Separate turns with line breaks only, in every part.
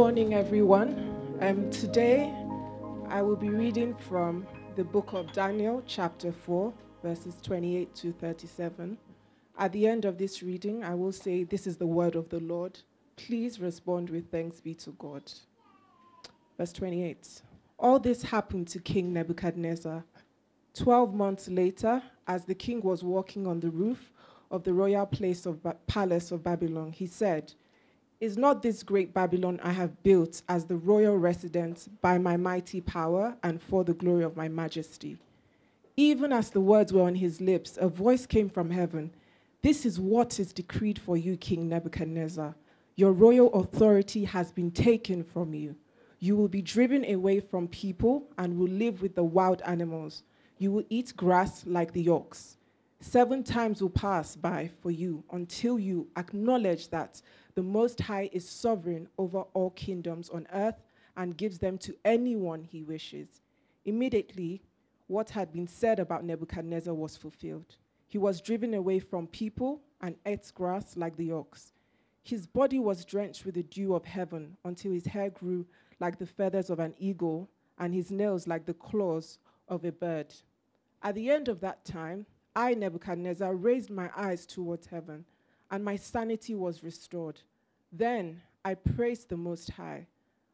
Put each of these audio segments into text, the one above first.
Morning, everyone. Um, today, I will be reading from the book of Daniel, chapter 4, verses 28 to 37. At the end of this reading, I will say, This is the word of the Lord. Please respond with thanks be to God. Verse 28 All this happened to King Nebuchadnezzar. Twelve months later, as the king was walking on the roof of the royal place of ba- palace of Babylon, he said, Is not this great Babylon I have built as the royal residence by my mighty power and for the glory of my majesty? Even as the words were on his lips, a voice came from heaven. This is what is decreed for you, King Nebuchadnezzar. Your royal authority has been taken from you. You will be driven away from people and will live with the wild animals. You will eat grass like the ox. Seven times will pass by for you until you acknowledge that the Most High is sovereign over all kingdoms on earth and gives them to anyone he wishes. Immediately, what had been said about Nebuchadnezzar was fulfilled. He was driven away from people and ate grass like the ox. His body was drenched with the dew of heaven until his hair grew like the feathers of an eagle and his nails like the claws of a bird. At the end of that time, I, Nebuchadnezzar, raised my eyes towards heaven, and my sanity was restored. Then I praised the Most High.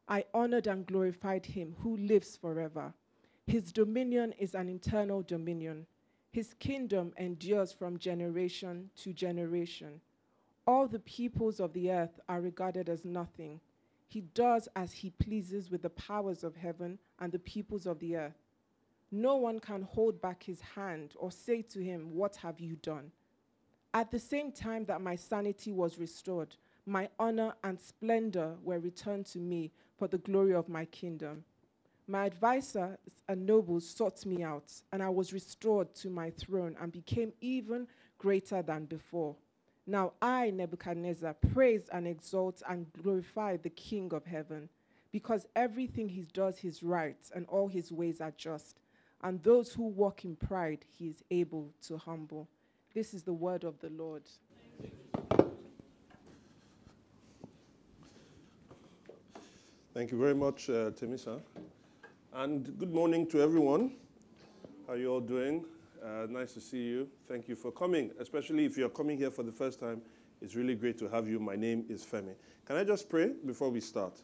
I honored and glorified him who lives forever. His dominion is an eternal dominion. His kingdom endures from generation to generation. All the peoples of the earth are regarded as nothing. He does as he pleases with the powers of heaven and the peoples of the earth. No one can hold back his hand or say to him, What have you done? At the same time that my sanity was restored, my honor and splendor were returned to me for the glory of my kingdom. My advisors and nobles sought me out, and I was restored to my throne and became even greater than before. Now I, Nebuchadnezzar, praise and exalt and glorify the King of heaven, because everything he does is right and all his ways are just, and those who walk in pride he is able to humble. This is the word of the Lord.
Thank you very much, uh, Temisa. And good morning to everyone. How are you all doing? Uh, nice to see you. Thank you for coming, especially if you're coming here for the first time. It's really great to have you. My name is Femi. Can I just pray before we start?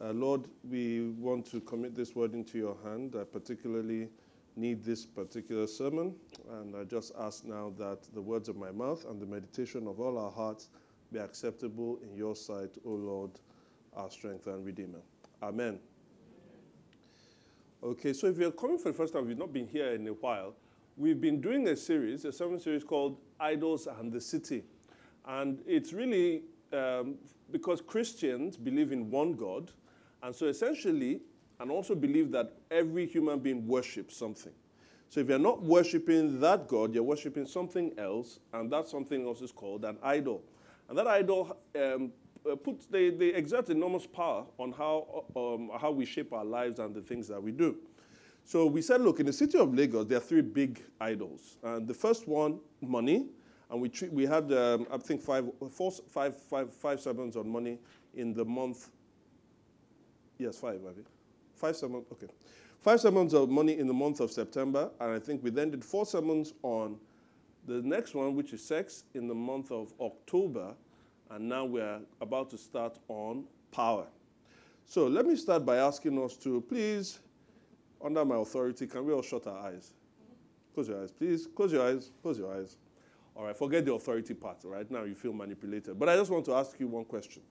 Uh, Lord, we want to commit this word into your hand. I particularly need this particular sermon, and I just ask now that the words of my mouth and the meditation of all our hearts be acceptable in your sight, O Lord, our strength and redeemer. Amen. Okay, so if you're coming for the first time, you've not been here in a while, we've been doing a series, a sermon series called Idols and the City. And it's really um, because Christians believe in one God, and so essentially, and also believe that every human being worships something. So if you're not worshiping that God, you're worshiping something else, and that something else is called an idol. And that idol um, uh, puts, they, they exert enormous power on how, um, how we shape our lives and the things that we do. So we said, look, in the city of Lagos, there are three big idols. And the first one, money. And we, treat, we had, um, I think, five, four, five, five, five sermons on money in the month. Yes, five, think. Five sermons, okay. Five sermons of money in the month of September. And I think we then did four sermons on the next one, which is sex, in the month of October. And now we're about to start on power. So let me start by asking us to please, under my authority, can we all shut our eyes? Close your eyes, please. Close your eyes. Close your eyes. All right, forget the authority part. Right now, you feel manipulated. But I just want to ask you one question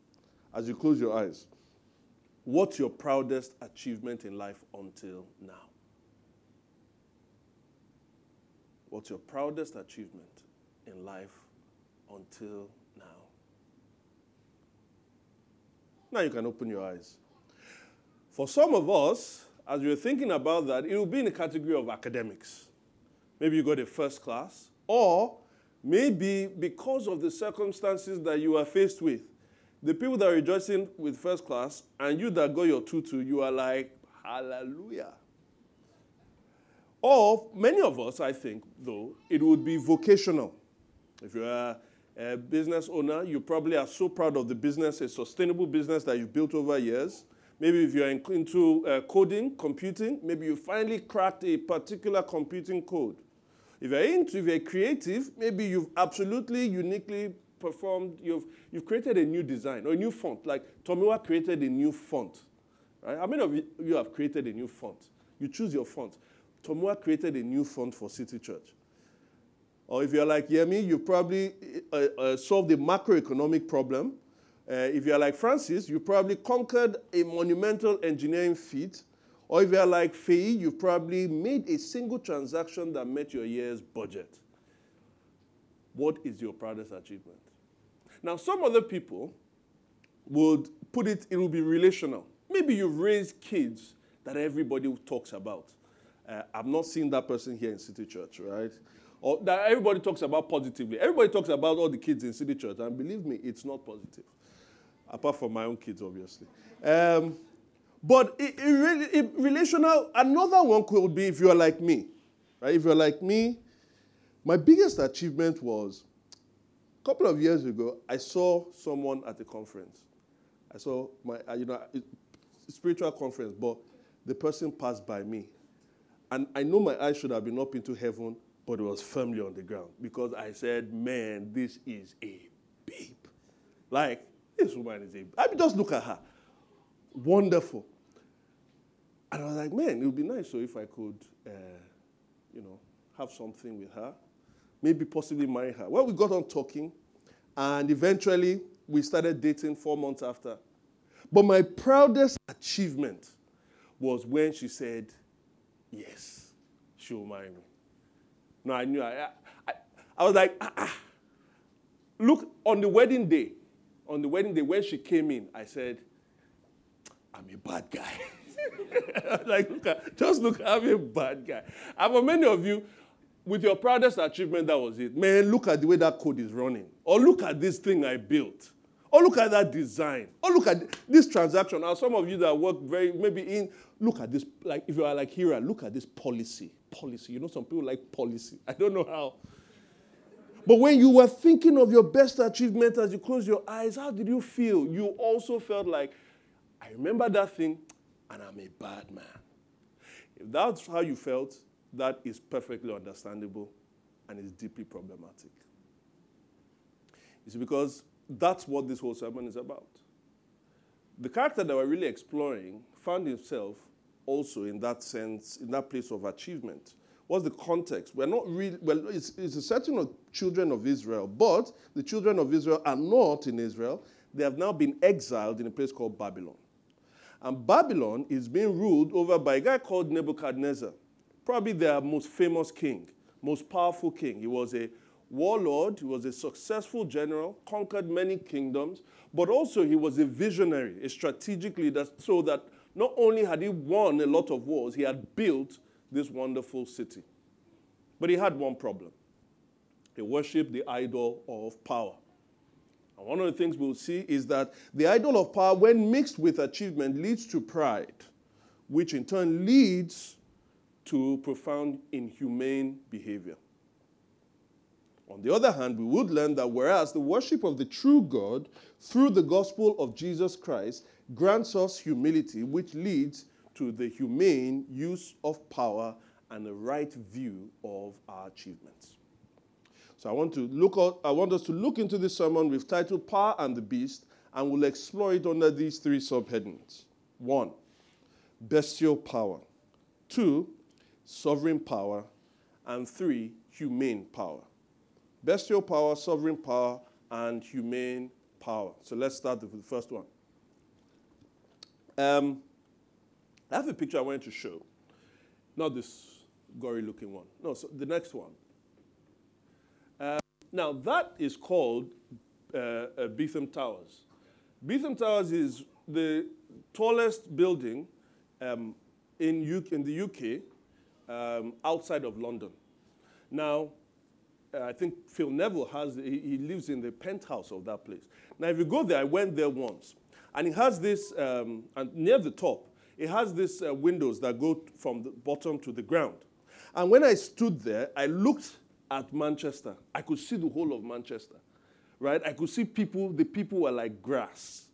as you close your eyes. What's your proudest achievement in life until now? What's your proudest achievement in life until now? Now you can open your eyes. For some of us, as you're thinking about that, it will be in the category of academics. Maybe you got a first class, or maybe because of the circumstances that you are faced with, the people that are rejoicing with first class and you that got your tutu, you are like, hallelujah. Or many of us, I think, though, it would be vocational. If you're a, a business owner, you probably are so proud of the business, a sustainable business that you've built over years. Maybe if you're into uh, coding, computing, maybe you finally cracked a particular computing code. If you're into, if you're creative, maybe you've absolutely uniquely performed, you've, you've created a new design or a new font. Like Tomiwa created a new font. Right? How many of you have created a new font? You choose your font. Tomiwa created a new font for City Church. Or if you're like Yemi, you probably uh, uh, solved a macroeconomic problem. Uh, if you're like Francis, you probably conquered a monumental engineering feat. Or if you're like Faye, you probably made a single transaction that met your year's budget. What is your proudest achievement? Now, some other people would put it, it will be relational. Maybe you've raised kids that everybody talks about. Uh, I've not seen that person here in City Church, right? Or that everybody talks about positively. Everybody talks about all the kids in City Church, and believe me, it's not positive. Apart from my own kids, obviously. Um, but it, it, it, relational, another one could be if you're like me, right? If you're like me, my biggest achievement was couple of years ago, I saw someone at a conference. I saw my, uh, you know, spiritual conference, but the person passed by me and I know my eyes should have been up into heaven, but it was firmly on the ground because I said, man, this is a babe. Like, this woman is a a I mean, just look at her. Wonderful. And I was like, man, it would be nice so if I could, uh, you know, have something with her. Maybe possibly marry her. Well, we got on talking, and eventually we started dating four months after. But my proudest achievement was when she said, yes, she will marry me. No, I knew. I, I, I was like, ah, ah. Look, on the wedding day, on the wedding day, when she came in, I said, I'm a bad guy. like, look at, just look, I'm a bad guy. And for many of you, with your proudest achievement, that was it. Man, look at the way that code is running. Or look at this thing I built. Or look at that design. Or look at this transaction. Now, some of you that work very, maybe in, look at this, like if you are like Hira, look at this policy. Policy. You know, some people like policy. I don't know how. But when you were thinking of your best achievement as you close your eyes, how did you feel? You also felt like, I remember that thing, and I'm a bad man. If that's how you felt, that is perfectly understandable and is deeply problematic. It's because that's what this whole sermon is about. The character that we're really exploring found himself also in that sense, in that place of achievement. What's the context? We're not really, well, it's, it's a setting of children of Israel, but the children of Israel are not in Israel. They have now been exiled in a place called Babylon. And Babylon is being ruled over by a guy called Nebuchadnezzar, probably their most famous king, most powerful king. He was a warlord, he was a successful general, conquered many kingdoms, but also he was a visionary, a strategic leader, so that not only had he won a lot of wars, he had built this wonderful city. But he had one problem. He worshipped the idol of power. And one of the things we'll see is that the idol of power, when mixed with achievement, leads to pride, which in turn leads to profound inhumane behavior. On the other hand, we would learn that whereas the worship of the true God through the gospel of Jesus Christ grants us humility, which leads to the humane use of power and a right view of our achievements. So I want to look I want us to look into this sermon with titled Power and the Beast, and we'll explore it under these three subheadings. One, bestial power. Two, sovereign power. And three, humane power bestial power, sovereign power, and humane power. So let's start with the first one. Um, I have a picture I wanted to show. Not this gory looking one. No, so the next one. Uh, now, that is called uh, uh, Beetham Towers. Beetham Towers is the tallest building um, in, in the UK um, outside of London. Now, uh, I think Phil Neville has, he, he lives in the penthouse of that place. Now, if you go there, I went there once, and it has this, um, and near the top, it has these uh, windows that go t- from the bottom to the ground. And when I stood there, I looked at Manchester. I could see the whole of Manchester, right? I could see people, the people were like grass.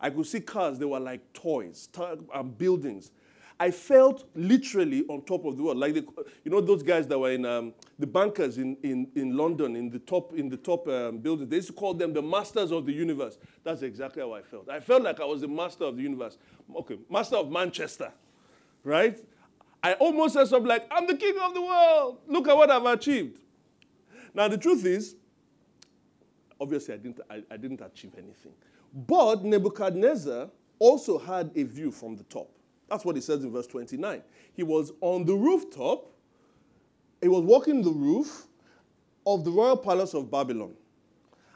I could see cars, they were like toys, t- and buildings. I felt literally on top of the world, like the, you know those guys that were in um, the bankers in, in, in London in the top in the top um, buildings. They used to call them the masters of the universe. That's exactly how I felt. I felt like I was the master of the universe. Okay, master of Manchester, right? I almost said something like, "I'm the king of the world. Look at what I've achieved." Now the truth is, obviously I didn't I, I didn't achieve anything, but Nebuchadnezzar also had a view from the top. That's what he says in verse 29. He was on the rooftop, he was walking the roof of the royal palace of Babylon.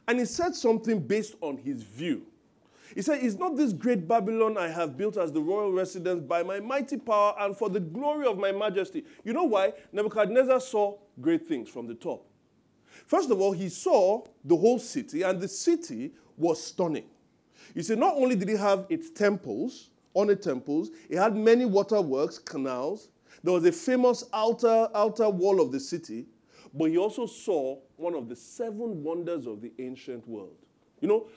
And he said something based on his view. He said, Is not this great Babylon I have built as the royal residence by my mighty power and for the glory of my majesty? You know why? Nebuchadnezzar saw great things from the top. First of all, he saw the whole city, and the city was stunning. You see, not only did he have its temples, ornate temples, it had many waterworks, canals. There was a famous outer, outer wall of the city, but he also saw one of the seven wonders of the ancient world. You know,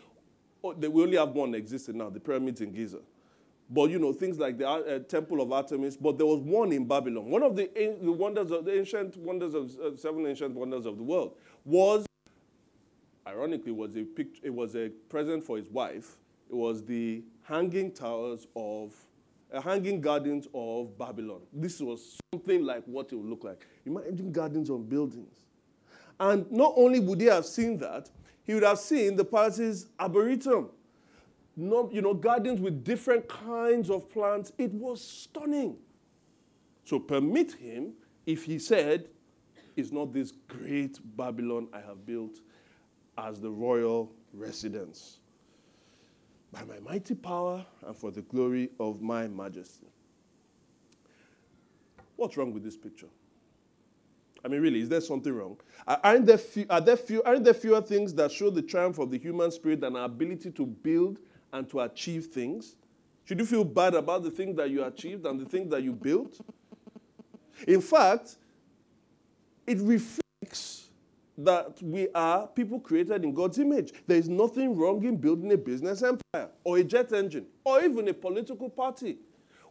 oh, we only have one existing now, the pyramids in Giza. But you know, things like the uh, Temple of Artemis, but there was one in Babylon. One of the, the wonders of the ancient wonders of uh, seven ancient wonders of the world was, ironically, was a picture. It was a present for his wife. It was the hanging towers of, uh, hanging gardens of Babylon. This was something like what it would look like. Imagine gardens on buildings. And not only would he have seen that, he would have seen the palace's arboretum. No, you know, gardens with different kinds of plants. It was stunning. So permit him if he said, Is not this great Babylon I have built as the royal residence? By my mighty power and for the glory of my majesty. What's wrong with this picture? I mean, really, is there something wrong? Are- Aren't there, few, are there few, aren't there fewer things that show the triumph of the human spirit and our ability to build and to achieve things? Should you feel bad about the things that you achieved and the things that you built? In fact, it reflects that we are people created in God's image. There is nothing wrong in building a business empire or a jet engine or even a political party.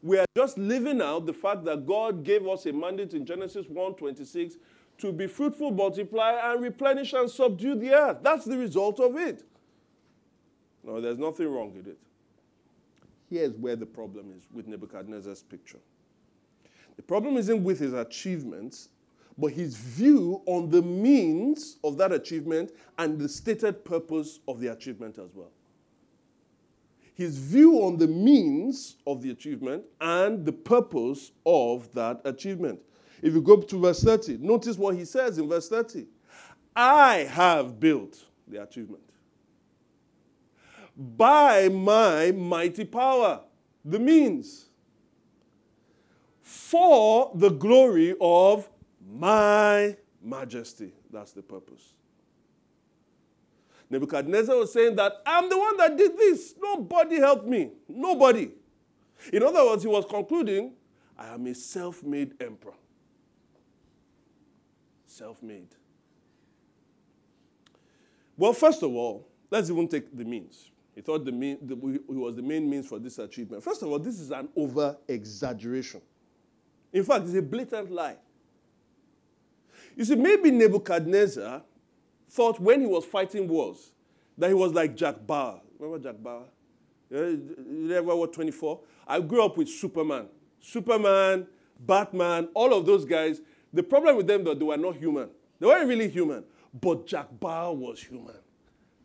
We are just living out the fact that God gave us a mandate in Genesis 1:26 to be fruitful, multiply, and replenish and subdue the earth. That's the result of it. No, there's nothing wrong with it. Here's where the problem is with Nebuchadnezzar's picture. The problem isn't with his achievements, but his view on the means of that achievement and the stated purpose of the achievement as well. His view on the means of the achievement and the purpose of that achievement. If you go to verse 30, notice what he says in verse 30 I have built the achievement by my mighty power, the means for the glory of my majesty. That's the purpose. Nebuchadnezzar was saying that I'm the one that did this. Nobody helped me. Nobody. In other words, he was concluding, I am a self made emperor. Self made. Well, first of all, let's even take the means. He thought the mean, the, he was the main means for this achievement. First of all, this is an over exaggeration. In fact, it's a blatant lie. You see, maybe Nebuchadnezzar thought when he was fighting wars that he was like Jack Bauer. Remember Jack Bauer? You ever watch 24? I grew up with Superman. Superman, Batman, all of those guys. The problem with them, though, they were not human. They weren't really human. But Jack Bauer was human.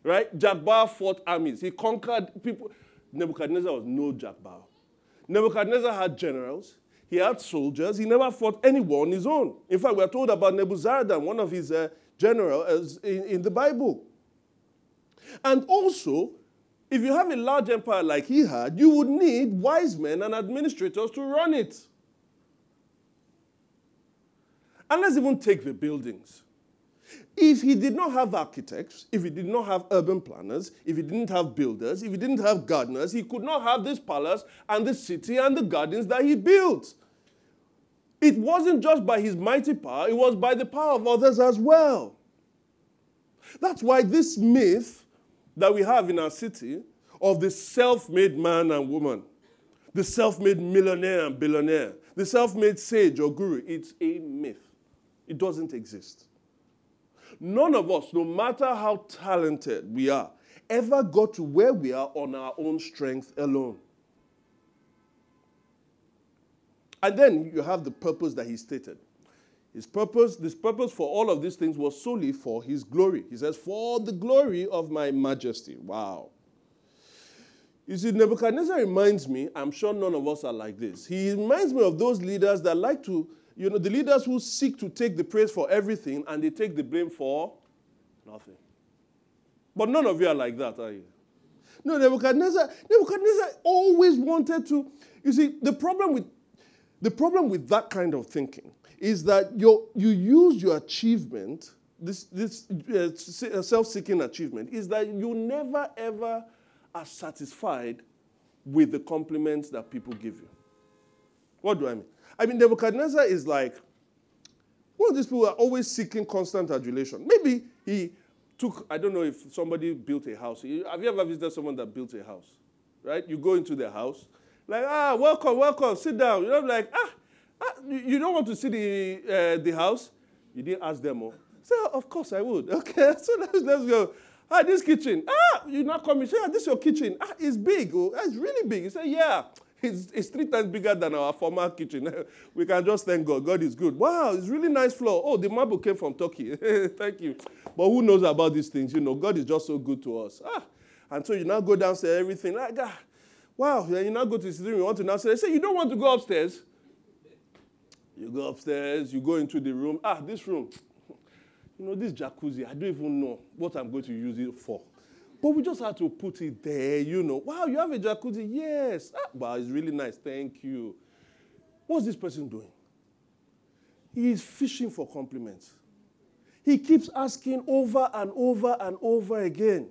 Right? Jack Bauer fought armies. He conquered people. Nebuchadnezzar was no Jack Bauer. Nebuchadnezzar had generals. He had soldiers. He never fought anyone on his own. In fact, we are told about Nebuzaradan, one of his uh, generals in, in the Bible. And also, If you have a large empire like he had, you would need wise men and administrators to run it. And let's even take the buildings. If he did not have architects, if he did not have urban planners, if he didn't have builders, if he didn't have gardeners, he could not have this palace and the city and the gardens that he built. It wasn't just by his mighty power, it was by the power of others as well. That's why this myth that we have in our city of the self made man and woman, the self made millionaire and billionaire, the self made sage or guru, it's a myth. It doesn't exist. None of us, no matter how talented we are, ever got to where we are on our own strength alone. And then you have the purpose that he stated. His purpose, this purpose for all of these things was solely for his glory. He says, For the glory of my majesty. Wow. You see, Nebuchadnezzar reminds me, I'm sure none of us are like this. He reminds me of those leaders that like to you know, the leaders who seek to take the praise for everything and they take the blame for nothing. But none of you are like that, are you? No, Nebuchadnezzar, Nebuchadnezzar always wanted to. You see, the problem with the problem with that kind of thinking is that you use your achievement, this, this uh, self-seeking achievement, is that you never ever are satisfied with the compliments that people give you. What do I mean? I mean, Nebuchadnezzar is like one of these people are always seeking constant adulation. Maybe he took, I don't know if somebody built a house. Have you ever visited someone that built a house? Right? You go into their house, like, ah, welcome, welcome, sit down. You know, like, ah, ah you don't want to see the, uh, the house? You didn't ask them, oh. Say, so, of course I would. Okay, so let's, let's go. Ah, this kitchen. Ah, you're not coming. Say, ah, this is your kitchen. Ah, it's big. Oh, it's really big. You say, yeah. It's, it's three times bigger than our former kitchen. we can just thank God. God is good. Wow, it's really nice floor. Oh, the marble came from Turkey. thank you. But who knows about these things? You know, God is just so good to us. Ah, and so you now go downstairs, everything. Like, ah, wow. You now go to the sitting room. You want to now say, say, you don't want to go upstairs. You go upstairs, you go into the room. Ah, this room. You know, this jacuzzi, I don't even know what I'm going to use it for. But we just had to put it there, you know. Wow, you have a jacuzzi? Yes. Ah, wow, it's really nice. Thank you. What's this person doing? He is fishing for compliments. He keeps asking over and over and over again.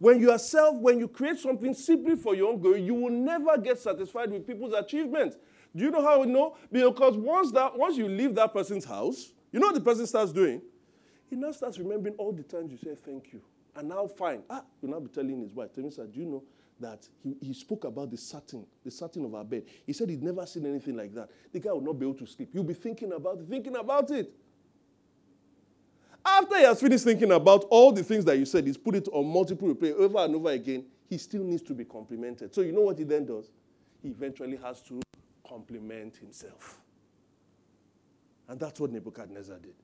When you when you create something simply for your own glory, you will never get satisfied with people's achievements. Do you know how we know? Because once that once you leave that person's house, you know what the person starts doing? He now starts remembering all the times you say thank you. And now fine. Ah, will now be telling his wife, "Tell me, sir, do you know that he, he spoke about the satin, the satin of our bed. He said he'd never seen anything like that. The guy would not be able to sleep. You'll be thinking about it, thinking about it. After he has finished thinking about all the things that you said, he's put it on multiple replay over and over again. He still needs to be complimented. So you know what he then does? He eventually has to compliment himself. And that's what Nebuchadnezzar did.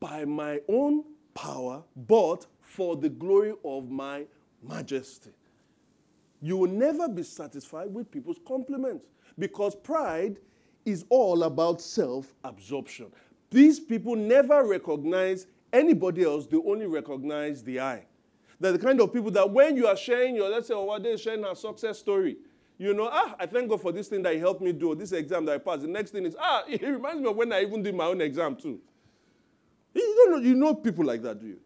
By my own power, but for the glory of my majesty. You will never be satisfied with people's compliments because pride is all about self absorption. These people never recognize anybody else, they only recognize the I. They're the kind of people that when you are sharing your, let's say, oh, what is sharing a success story, you know, ah, I thank God for this thing that He helped me do, this exam that I passed. The next thing is, ah, it reminds me of when I even did my own exam too. You don't know, you know people like that, do you?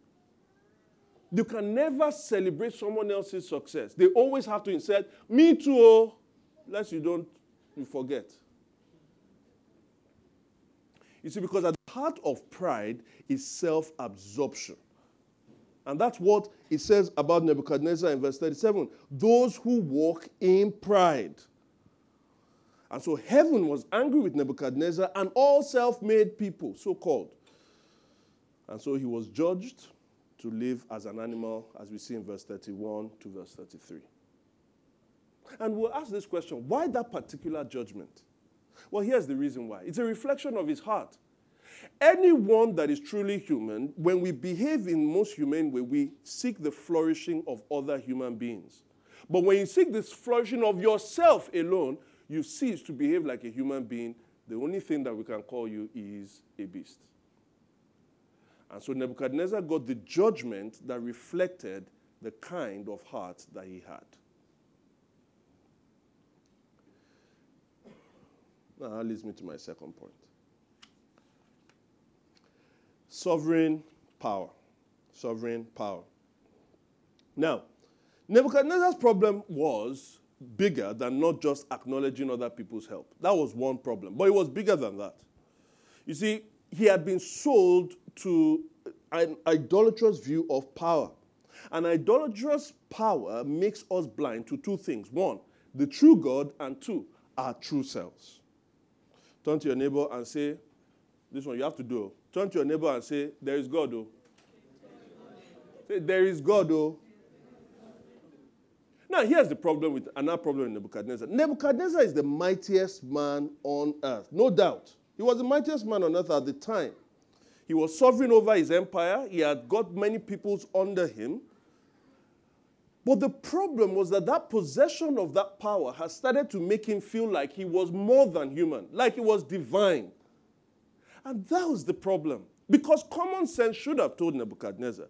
You can never celebrate someone else's success. They always have to insert, me too, oh, lest you don't you forget. You see, because at the heart of pride is self absorption. And that's what it says about Nebuchadnezzar in verse 37 those who walk in pride. And so heaven was angry with Nebuchadnezzar and all self made people, so called. And so he was judged to live as an animal, as we see in verse 31 to verse 33. And we'll ask this question why that particular judgment? Well, here's the reason why it's a reflection of his heart. Anyone that is truly human, when we behave in most humane way, we seek the flourishing of other human beings. But when you seek this flourishing of yourself alone, you cease to behave like a human being. The only thing that we can call you is a beast. And so Nebuchadnezzar got the judgment that reflected the kind of heart that he had. That leads me to my second point sovereign power. Sovereign power. Now, Nebuchadnezzar's problem was bigger than not just acknowledging other people's help. That was one problem, but it was bigger than that. You see, he had been sold to an idolatrous view of power. An idolatrous power makes us blind to two things one, the true God, and two, our true selves. Turn to your neighbor and say, This one you have to do. Turn to your neighbor and say, There is God, oh. Say, There is God, oh. Now, here's the problem with another problem in Nebuchadnezzar. Nebuchadnezzar is the mightiest man on earth, no doubt. He was the mightiest man on earth at the time. He was sovereign over his empire, he had got many peoples under him. But the problem was that that possession of that power has started to make him feel like he was more than human, like he was divine. And that was the problem. Because common sense should have told Nebuchadnezzar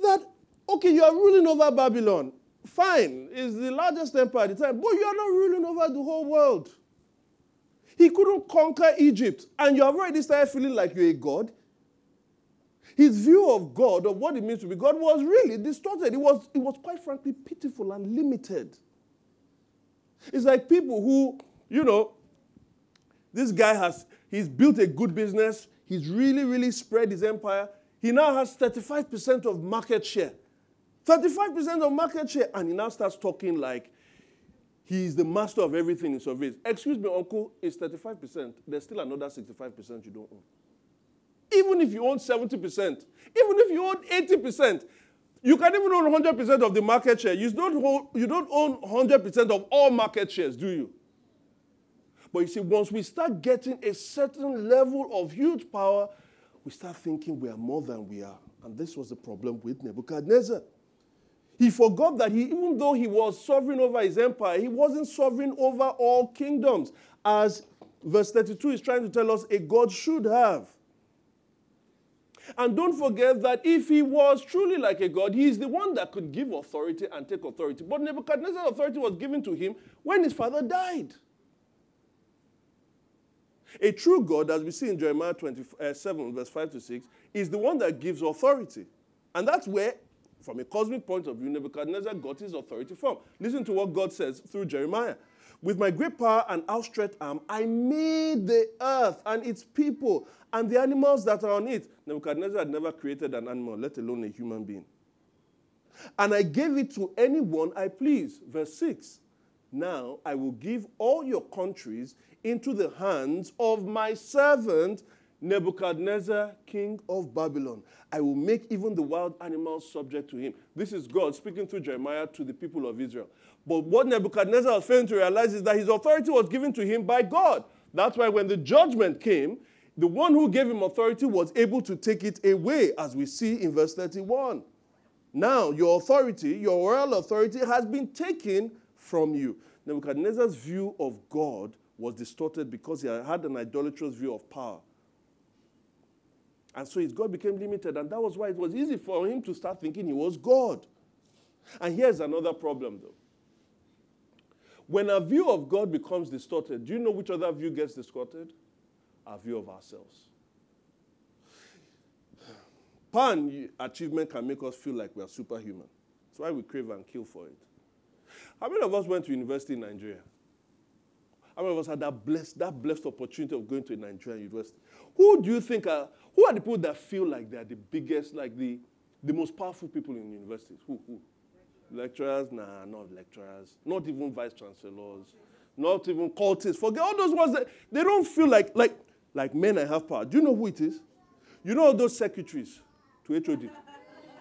that, okay, you are ruling over Babylon. Fine, it's the largest empire at the time, but you are not ruling over the whole world. He couldn't conquer Egypt, and you have already started feeling like you're a god. His view of God, of what it means to be God, was really distorted. It was, it was quite frankly pitiful and limited. It's like people who, you know, this guy has, he's built a good business, he's really, really spread his empire. He now has 35% of market share. 35% of market share. And he now starts talking like he's the master of everything in surveys. Excuse me, uncle, it's 35%. There's still another 65% you don't own. Even if you own 70%, even if you own 80%, you can even own 100% of the market share. You don't, hold, you don't own 100% of all market shares, do you? But you see, once we start getting a certain level of huge power, we start thinking we are more than we are. And this was the problem with Nebuchadnezzar. He forgot that he, even though he was sovereign over his empire, he wasn't sovereign over all kingdoms, as verse 32 is trying to tell us a God should have. And don't forget that if he was truly like a God, he is the one that could give authority and take authority. But Nebuchadnezzar's authority was given to him when his father died. A true God, as we see in Jeremiah 27, uh, verse 5 to 6, is the one that gives authority. And that's where, from a cosmic point of view, Nebuchadnezzar got his authority from. Listen to what God says through Jeremiah. With my great power and outstretched arm, I made the earth and its people and the animals that are on it. Nebuchadnezzar had never created an animal, let alone a human being. And I gave it to anyone I please. Verse 6. Now I will give all your countries into the hands of my servant Nebuchadnezzar, king of Babylon. I will make even the wild animals subject to him. This is God speaking through Jeremiah to the people of Israel. But what Nebuchadnezzar was failing to realize is that his authority was given to him by God. That's why when the judgment came, the one who gave him authority was able to take it away, as we see in verse 31. Now, your authority, your royal authority, has been taken from you. Nebuchadnezzar's view of God was distorted because he had an idolatrous view of power. And so his God became limited, and that was why it was easy for him to start thinking he was God. And here's another problem, though. When our view of God becomes distorted, do you know which other view gets distorted? Our view of ourselves. Pan achievement can make us feel like we are superhuman. That's why we crave and kill for it. How many of us went to university in Nigeria? How many of us had that blessed, that blessed opportunity of going to a Nigerian university? Who do you think are, who are the people that feel like they're the biggest, like the, the most powerful people in universities? Who? Who? Lecturers? Nah, not lecturers. Not even vice chancellors. Not even cultists. Forget all those ones that they don't feel like, like, like men I have power. Do you know who it is? You know those secretaries to HOD?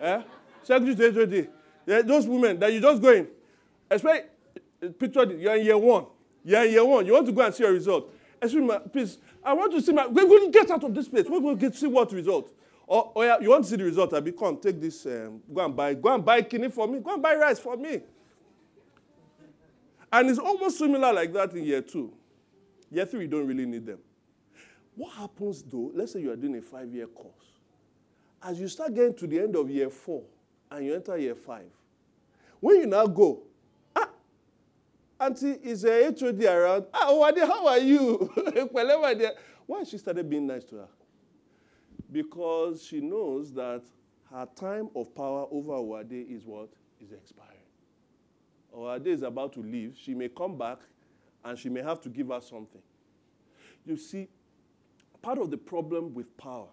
eh? Secretary to HOD. Yeah, those women that you just go in. Especially, picture you're in year one. You're in year one. You want to go and see a result. Excuse me, please. I want to see my. We're going to get out of this place. We're going to see what result. Or, or yeah, you want to see the result? I'll be come take this. Um, go and buy. Go and buy kidney for me. Go and buy rice for me. And it's almost similar like that in year two. Year three, you don't really need them. What happens though? Let's say you are doing a five-year course. As you start getting to the end of year four and you enter year five, When you now go, ah, Auntie, is a HOD around? Ah, Owade, how are you? Why she started being nice to her? Because she knows that her time of power over Owade is what? Is expiring. Owade is about to leave. She may come back and she may have to give her something. You see, part of the problem with power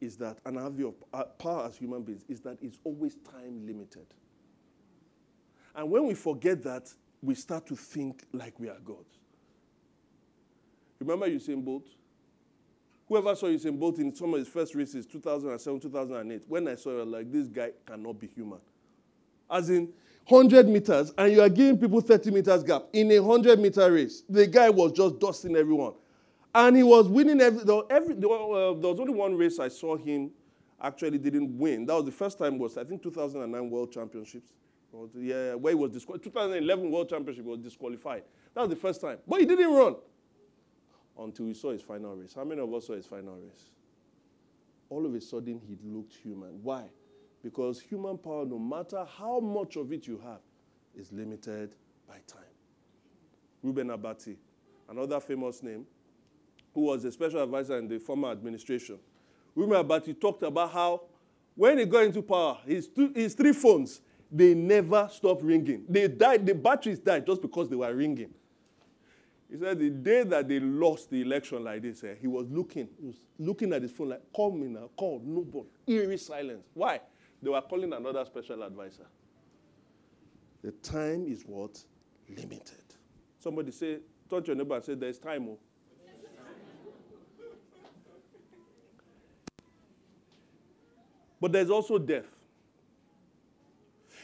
is that, and our view of power as human beings, is that it's always time limited. And when we forget that, we start to think like we are gods. Remember Usain Bolt? Whoever saw Usain Bolt in some of his first races, 2007, 2008, when I saw it, like, this guy cannot be human. As in, 100 meters, and you are giving people 30 meters gap in a 100 meter race. The guy was just dusting everyone. And he was winning every, every uh, there was only one race I saw him actually didn't win. That was the first time was, I think, 2009 World Championships. Yeah, where he was disqualified. 2011 World Championship was disqualified. That was the first time. But he didn't run until we saw his final race. How many of us saw his final race? All of a sudden, he looked human. Why? Because human power, no matter how much of it you have, is limited by time. Reuben Abati, another famous name, who was a special advisor in the former administration. Reuben he talked about how when he got into power, his, two, his three phones, they never stopped ringing. They died, the batteries died just because they were ringing. He said the day that they lost the election like this, eh, he was looking, he was looking at his phone like, call me now, call, nobody. Eerie silence. Why? They were calling another special advisor. The time is what? Limited. Somebody say, touch your neighbor and say, there's time. Oh. But there's also death.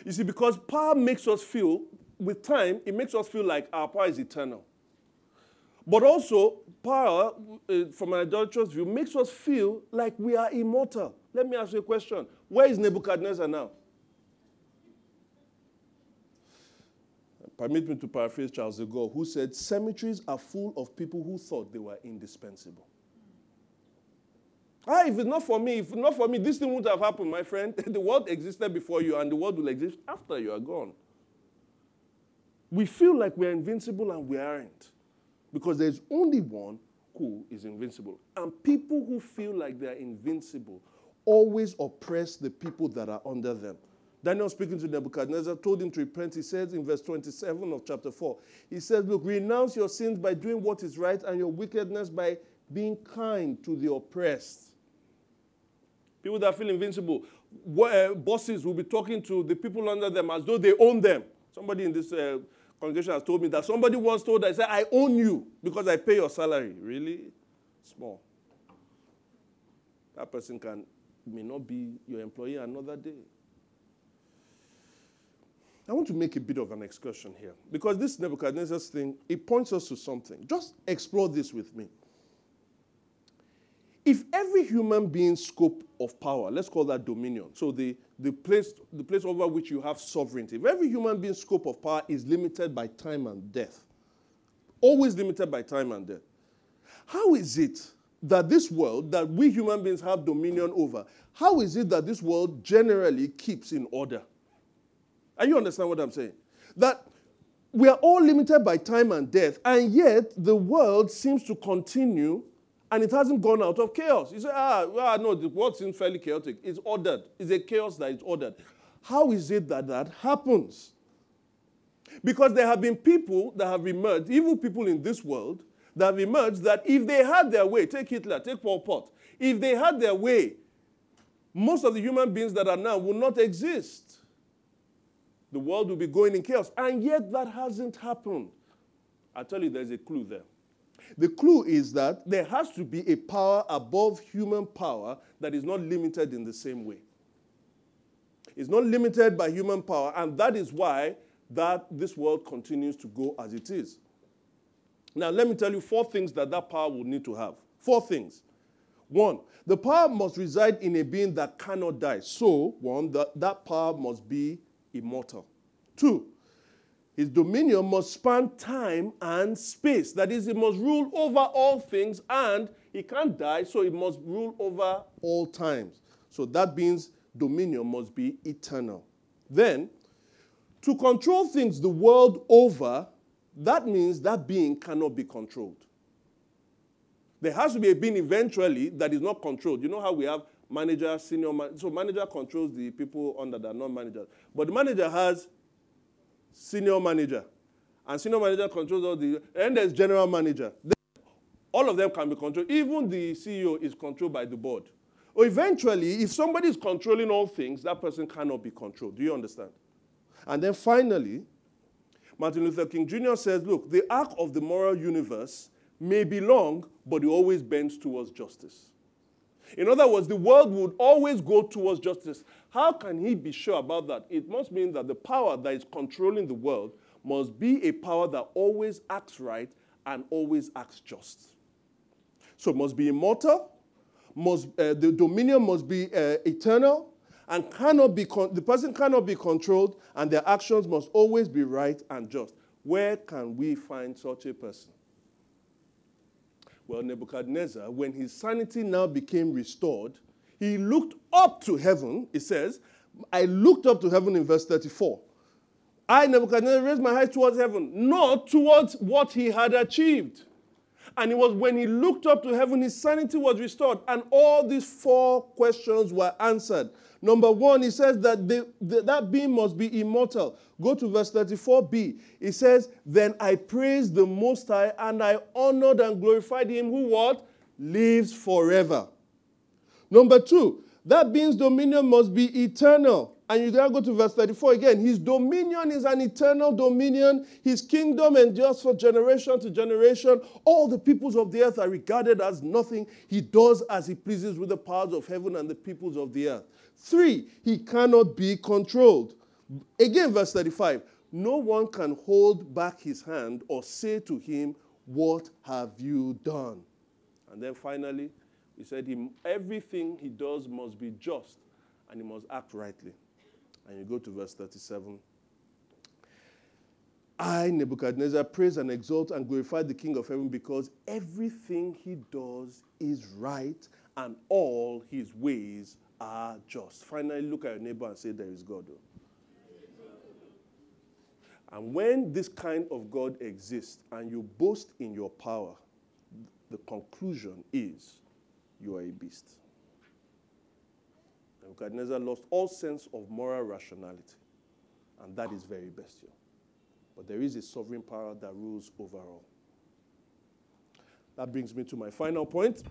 You see, because power makes us feel, with time, it makes us feel like our power is eternal. But also, power, uh, from an idolatrous view, makes us feel like we are immortal. Let me ask you a question. Where is Nebuchadnezzar now? Permit me to paraphrase Charles de Gaulle, who said, Cemeteries are full of people who thought they were indispensable. Ah, if it's not for me, if not for me, this thing wouldn't have happened, my friend. the world existed before you, and the world will exist after you are gone. We feel like we're invincible, and we aren't. Because there's only one who is invincible. And people who feel like they're invincible always oppress the people that are under them. Daniel speaking to Nebuchadnezzar told him to repent. He says in verse 27 of chapter 4, he says, Look, renounce your sins by doing what is right and your wickedness by being kind to the oppressed. People that feel invincible, uh, bosses will be talking to the people under them as though they own them. Somebody in this uh, congregation has told me that somebody once told I said, I own you because I pay your salary. Really? Small. That person can may not be your employee another day. I want to make a bit of an excursion here because this Nebuchadnezzar's thing, it points us to something. Just explore this with me. If every human being's scope of power, let's call that dominion, so the, the, place, the place over which you have sovereignty, if every human being's scope of power is limited by time and death, always limited by time and death, how is it that this world that we human beings have dominion over, how is it that this world generally keeps in order? Are you understand what I'm saying? That we are all limited by time and death, and yet the world seems to continue and it hasn't gone out of chaos. You say, ah, ah no, the world seems fairly chaotic. It's ordered. It's a chaos that is ordered. How is it that that happens? Because there have been people that have emerged, evil people in this world, that have emerged that if they had their way, take Hitler, take Pol Pot, if they had their way, most of the human beings that are now will not exist. The world will be going in chaos. And yet that hasn't happened. I tell you, there's a clue there. The clue is that there has to be a power above human power that is not limited in the same way. It's not limited by human power, and that is why that this world continues to go as it is. Now, let me tell you four things that that power will need to have. Four things. One, the power must reside in a being that cannot die. So, one, that, that power must be immortal. Two, his dominion must span time and space. That is, he must rule over all things and he can't die, so he must rule over all times. So that means dominion must be eternal. Then, To control things the world over, that means that being cannot be controlled. There has to be a being eventually that is not controlled. You know how we have manager, senior manager. So manager controls the people under that, not managers. But the manager has senior manager. And senior manager controls all the and there's general manager. All of them can be controlled. Even the CEO is controlled by the board. Or eventually, if somebody is controlling all things, that person cannot be controlled. Do you understand? And then finally, Martin Luther King Jr. says, look, the arc of the moral universe may be long, but it always bends towards justice. In other words, the world would always go towards justice. How can he be sure about that? It must mean that the power that is controlling the world must be a power that always acts right and always acts just. So it must be immortal, must, uh, the dominion must be uh, eternal, and cannot be con- the person cannot be controlled, and their actions must always be right and just. Where can we find such a person? Well, Nebuchadnezzar, when his sanity now became restored, he looked up to heaven. It says, I looked up to heaven in verse 34. I, Nebuchadnezzar, raised my eyes towards heaven, not towards what he had achieved. And it was when he looked up to heaven, his sanity was restored, and all these four questions were answered. Number one, he says that the, that being must be immortal. Go to verse 34b. He says, Then I praised the Most High, and I honored and glorified him who what? Lives forever. Number two, that being's dominion must be eternal. And you gotta go to verse 34 again. His dominion is an eternal dominion. His kingdom endures for generation to generation. All the peoples of the earth are regarded as nothing. He does as he pleases with the powers of heaven and the peoples of the earth. Three, he cannot be controlled. Again, verse 35 no one can hold back his hand or say to him, What have you done? And then finally, he said, he, Everything he does must be just and he must act rightly. And you go to verse 37. I, Nebuchadnezzar, praise and exalt and glorify the King of heaven because everything he does is right and all his ways are just. Finally, look at your neighbor and say, There is God. Oh. And when this kind of God exists and you boast in your power, the conclusion is you are a beast. Nebuchadnezzar lost all sense of moral rationality, and that is very bestial. But there is a sovereign power that rules over all. That brings me to my final point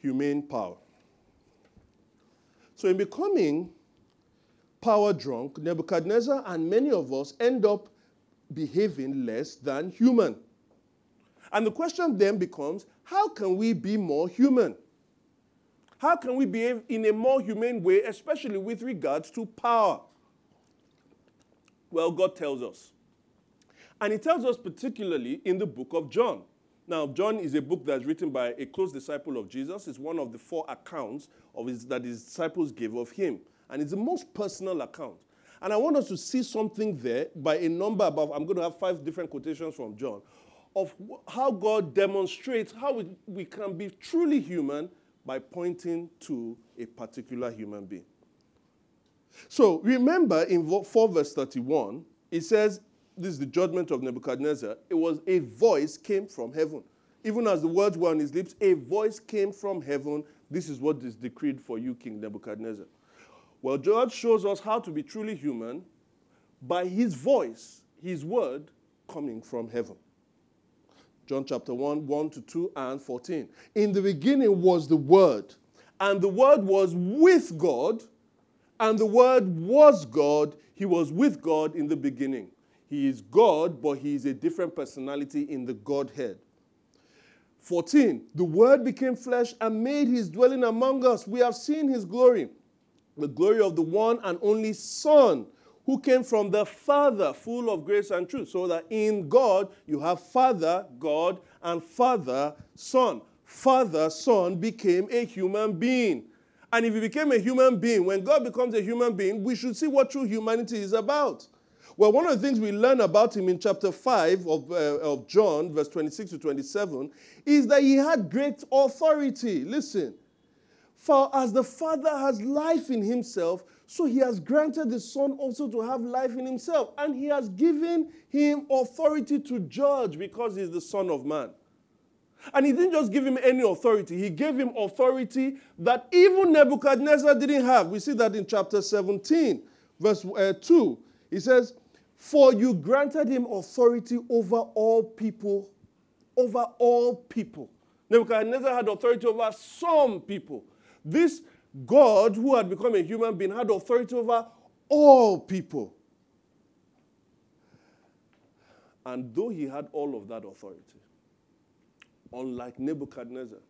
humane power. So, in becoming power drunk, Nebuchadnezzar and many of us end up behaving less than human. And the question then becomes how can we be more human? How can we behave in a more humane way, especially with regards to power? Well, God tells us. And He tells us particularly in the book of John. Now, John is a book that's written by a close disciple of Jesus. It's one of the four accounts of his, that his disciples gave of him. And it's the most personal account. And I want us to see something there by a number above. I'm going to have five different quotations from John of how God demonstrates how we, we can be truly human by pointing to a particular human being. So remember in 4 verse 31, it says, this is the judgment of Nebuchadnezzar, it was a voice came from heaven. Even as the words were on his lips, a voice came from heaven. This is what is decreed for you, King Nebuchadnezzar. Well, God shows us how to be truly human by his voice, his word coming from heaven. John chapter 1, 1 to 2 and 14. In the beginning was the Word, and the Word was with God, and the Word was God. He was with God in the beginning. He is God, but he is a different personality in the Godhead. 14. The Word became flesh and made his dwelling among us. We have seen his glory, the glory of the one and only Son who came from the Father, full of grace and truth. So that in God you have Father, God, and Father, Son. Father, Son became a human being. And if he became a human being, when God becomes a human being, we should see what true humanity is about. Well, one of the things we learn about him in chapter 5 of, uh, of John, verse 26 to 27, is that he had great authority. Listen. For as the Father has life in himself, So he has granted the Son also to have life in himself. And he has given him authority to judge because he's the Son of Man. And he didn't just give him any authority, he gave him authority that even Nebuchadnezzar didn't have. We see that in chapter 17, verse uh, 2. He says, For you granted him authority over all people, over all people. Nebuchadnezzar had authority over some people. This God, who had become a human being, had authority over all people. And though he had all of that authority, unlike Nebuchadnezzar,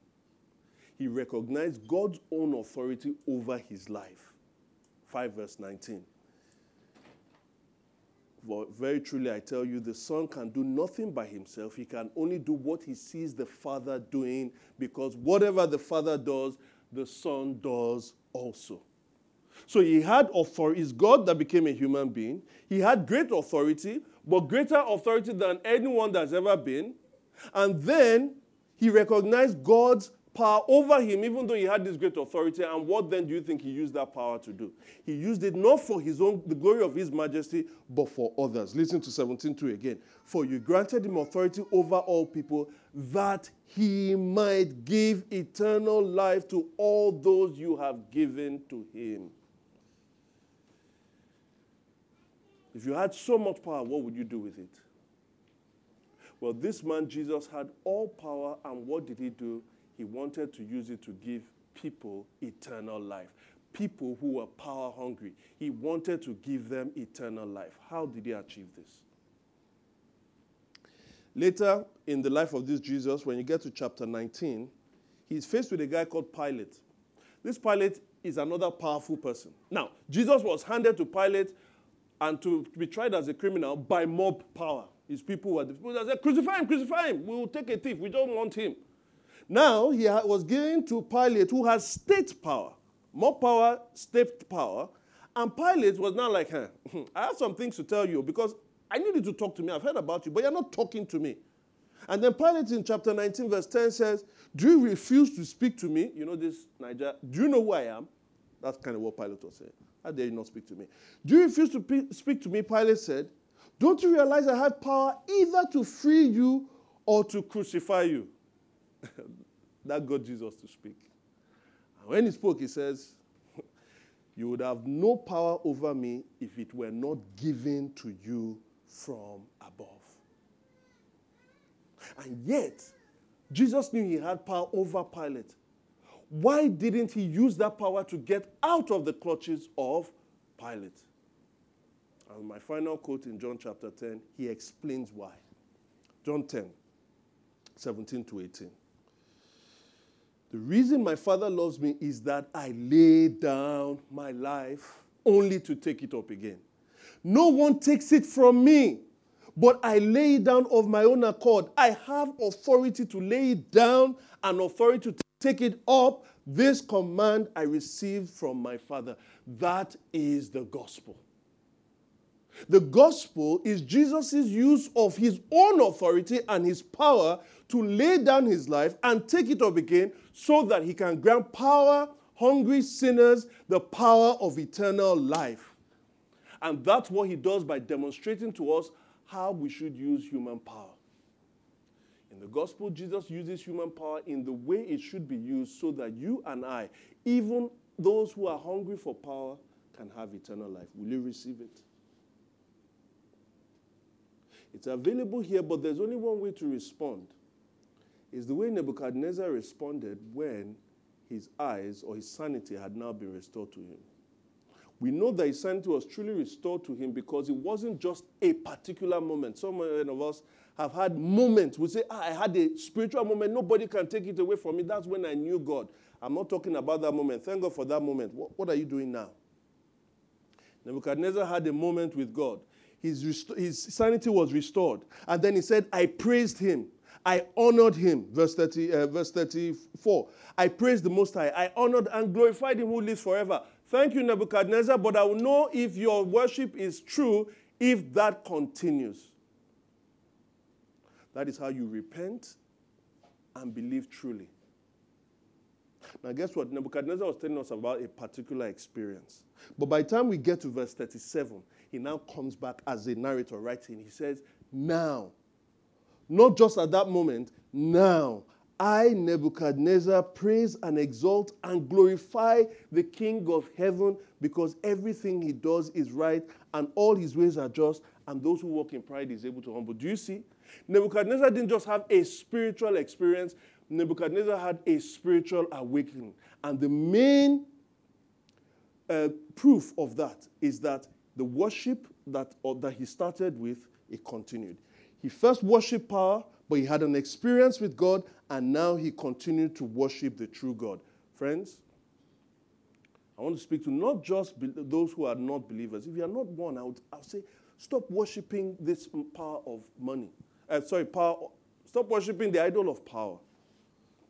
he recognized God's own authority over his life. 5 verse 19. For very truly, I tell you, the Son can do nothing by himself. He can only do what he sees the Father doing, because whatever the Father does, the Son does also. So he had authority. It's God that became a human being. He had great authority, but greater authority than anyone that's ever been. And then he recognized God's power over him, even though he had this great authority. And what then do you think he used that power to do? He used it not for his own, the glory of his majesty, but for others. Listen to 17.2 again. For you granted him authority over all people, that he might give eternal life to all those you have given to him. If you had so much power, what would you do with it? Well, this man, Jesus, had all power, and what did he do? He wanted to use it to give people eternal life. People who were power hungry. He wanted to give them eternal life. How did he achieve this? Later in the life of this Jesus, when you get to chapter 19, he's faced with a guy called Pilate. This Pilate is another powerful person. Now, Jesus was handed to Pilate and to be tried as a criminal by mob power. His people were the people that said, Crucify him, crucify him. We will take a thief. We don't want him. Now he was given to Pilate, who has state power, more power, state power. And Pilate was now like, huh, hmm, I have some things to tell you because I need you to talk to me. I've heard about you, but you're not talking to me. And then Pilate in chapter 19, verse 10 says, Do you refuse to speak to me? You know this, Niger. Do you know who I am? That's kind of what Pilate was saying. How dare you not speak to me? Do you refuse to speak to me? Pilate said, Don't you realize I have power either to free you or to crucify you? that got Jesus to speak. And when he spoke, he says, You would have no power over me if it were not given to you from above. And yet, Jesus knew he had power over Pilate. Why didn't he use that power to get out of the clutches of Pilate? And my final quote in John chapter 10, he explains why. John 10, 17 to 18. The reason my Father loves me is that I lay down my life only to take it up again. No one takes it from me, but I lay it down of my own accord. I have authority to lay it down and authority to take it up. This command I received from my Father. That is the gospel. The gospel is Jesus' use of his own authority and his power to lay down his life and take it up again so that he can grant power, hungry sinners, the power of eternal life. And that's what he does by demonstrating to us how we should use human power. In the gospel, Jesus uses human power in the way it should be used so that you and I, even those who are hungry for power, can have eternal life. Will you receive it? It's available here, but there's only one way to respond. Is the way Nebuchadnezzar responded when his eyes or his sanity had now been restored to him. We know that his sanity was truly restored to him because it wasn't just a particular moment. Some of us have had moments. We say, ah, I had a spiritual moment. Nobody can take it away from me. That's when I knew God. I'm not talking about that moment. Thank God for that moment. What, what are you doing now? Nebuchadnezzar had a moment with God his, his sanity was restored. And then he said, I praised him. I honored him. Verse, 30, uh, verse 34. I praised the Most High. I honored and glorified him who lives forever. Thank you, Nebuchadnezzar, but I will know if your worship is true if that continues. That is how you repent and believe truly. Now, guess what? Nebuchadnezzar was telling us about a particular experience. But by the time we get to verse 37, he now comes back as a narrator writing. He says, Now, not just at that moment, now I, Nebuchadnezzar, praise and exalt and glorify the King of heaven because everything he does is right and all his ways are just, and those who walk in pride is able to humble. Do you see? Nebuchadnezzar didn't just have a spiritual experience, Nebuchadnezzar had a spiritual awakening. And the main uh, proof of that is that the worship that, that he started with, it continued. He first worshiped power, but he had an experience with God, and now he continued to worship the true God. Friends, I want to speak to not just those who are not believers. If you are not one, I would, I would say stop worshiping this power of money. Uh, sorry, power. Stop worshiping the idol of power.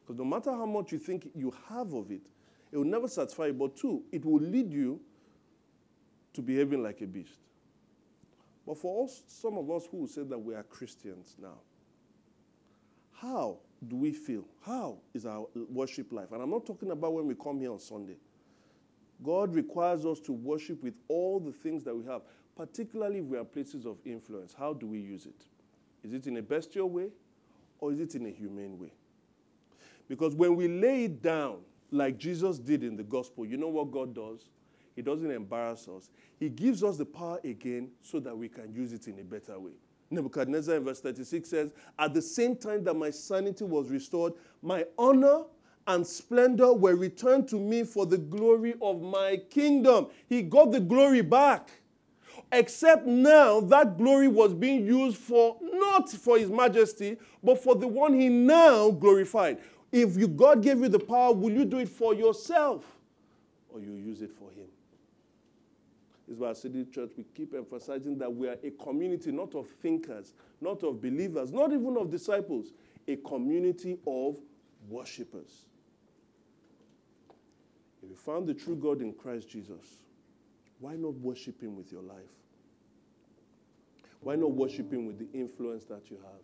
Because no matter how much you think you have of it, it will never satisfy you. But two, it will lead you to behaving like a beast. But for us, some of us who say that we are Christians now, how do we feel? How is our worship life? And I'm not talking about when we come here on Sunday. God requires us to worship with all the things that we have, particularly if we are places of influence. How do we use it? Is it in a bestial way or is it in a humane way? Because when we lay it down, like Jesus did in the gospel, you know what God does? He doesn't embarrass us. He gives us the power again so that we can use it in a better way. Nebuchadnezzar in verse 36 says, At the same time that my sanity was restored, my honor and splendor were returned to me for the glory of my kingdom. He got the glory back. Except now that glory was being used for not for his majesty, but for the one he now glorified. If you, God gave you the power, will you do it for yourself or you use it for him? Is why City Church, we keep emphasizing that we are a community not of thinkers, not of believers, not even of disciples, a community of worshippers. If you found the true God in Christ Jesus, why not worship Him with your life? Why not worship Him with the influence that you have?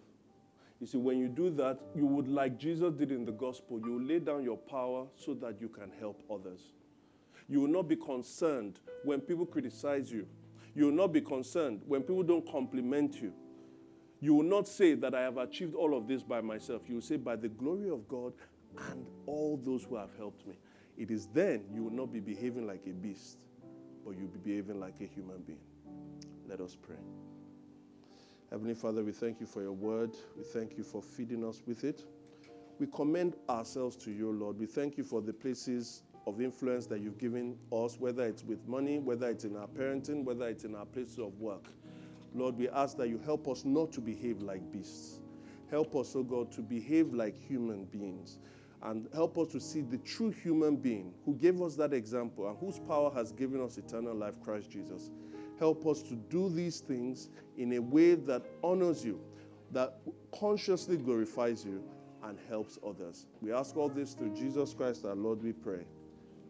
You see, when you do that, you would, like Jesus did in the gospel, you lay down your power so that you can help others. You will not be concerned when people criticize you. You will not be concerned when people don't compliment you. You will not say that I have achieved all of this by myself. You will say, by the glory of God and all those who have helped me. It is then you will not be behaving like a beast, but you'll be behaving like a human being. Let us pray. Heavenly Father, we thank you for your word. We thank you for feeding us with it. We commend ourselves to you, Lord. We thank you for the places of influence that you've given us, whether it's with money, whether it's in our parenting, whether it's in our places of work. Lord, we ask that you help us not to behave like beasts. Help us, oh God, to behave like human beings. And help us to see the true human being who gave us that example and whose power has given us eternal life, Christ Jesus. Help us to do these things in a way that honors you, that consciously glorifies you, and helps others. We ask all this through Jesus Christ, our Lord, we pray.